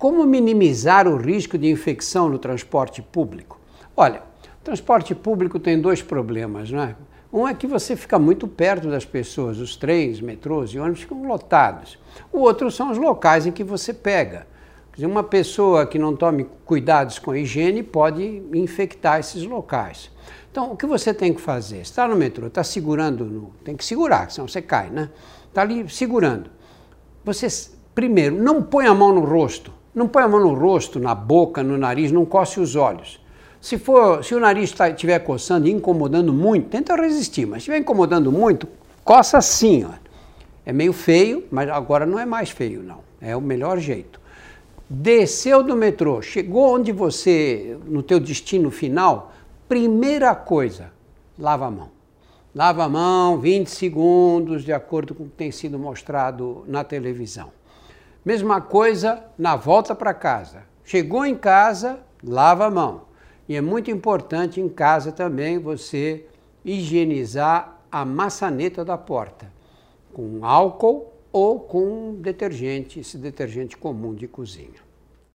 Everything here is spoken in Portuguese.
Como minimizar o risco de infecção no transporte público? Olha, o transporte público tem dois problemas, não é? Um é que você fica muito perto das pessoas, os trens, metrôs e ônibus ficam lotados. O outro são os locais em que você pega. Quer dizer, uma pessoa que não tome cuidados com a higiene pode infectar esses locais. Então, o que você tem que fazer? Está no metrô, está segurando, no, tem que segurar, senão você cai, né? Está ali segurando. Você, primeiro, não põe a mão no rosto. Não põe a mão no rosto, na boca, no nariz, não coce os olhos. Se, for, se o nariz estiver tá, coçando e incomodando muito, tenta resistir, mas se estiver incomodando muito, coça assim. Ó. É meio feio, mas agora não é mais feio, não. É o melhor jeito. Desceu do metrô, chegou onde você, no teu destino final, primeira coisa, lava a mão. Lava a mão 20 segundos, de acordo com o que tem sido mostrado na televisão. Mesma coisa na volta para casa. Chegou em casa, lava a mão. E é muito importante em casa também você higienizar a maçaneta da porta com álcool ou com detergente, esse detergente comum de cozinha.